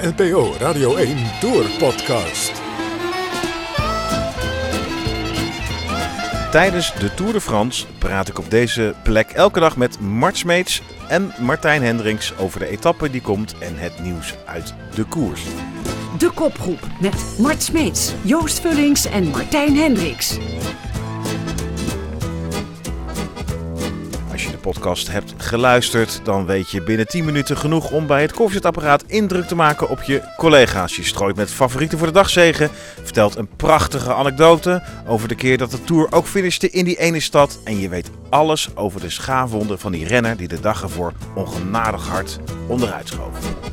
de NPO Radio 1 Tour Podcast. Tijdens de Tour de France praat ik op deze plek elke dag met Mart Smeets en Martijn Hendricks over de etappe die komt en het nieuws uit de koers. De kopgroep met Mart Smeets, Joost Vullings en Martijn Hendricks. Podcast hebt geluisterd, dan weet je binnen 10 minuten genoeg om bij het koffiezetapparaat indruk te maken op je collega's. Je strooit met favorieten voor de dagzegen, vertelt een prachtige anekdote over de keer dat de Tour ook finishte in die ene stad. En je weet alles over de schaafwonden van die renner die de dag ervoor ongenadig hard onderuit schoof.